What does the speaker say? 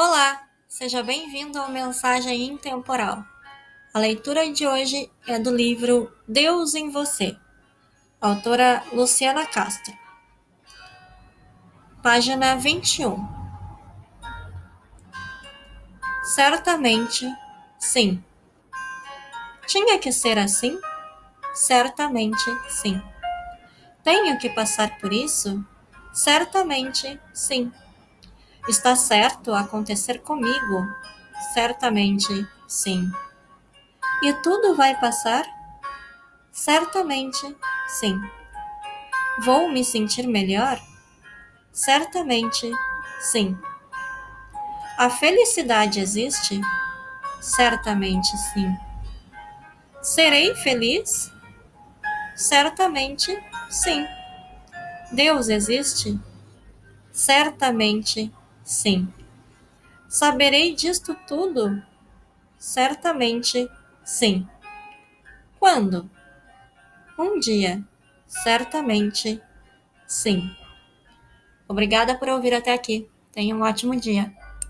Olá, seja bem-vindo ao Mensagem Intemporal. A leitura de hoje é do livro Deus em Você, autora Luciana Castro. Página 21. Certamente, sim. Tinha que ser assim? Certamente, sim. Tenho que passar por isso? Certamente, sim. Está certo acontecer comigo? Certamente, sim. E tudo vai passar? Certamente, sim. Vou me sentir melhor? Certamente, sim. A felicidade existe? Certamente, sim. Serei feliz? Certamente, sim. Deus existe? Certamente, Sim. Saberei disto tudo? Certamente, sim. Quando? Um dia. Certamente, sim. Obrigada por ouvir até aqui. Tenha um ótimo dia.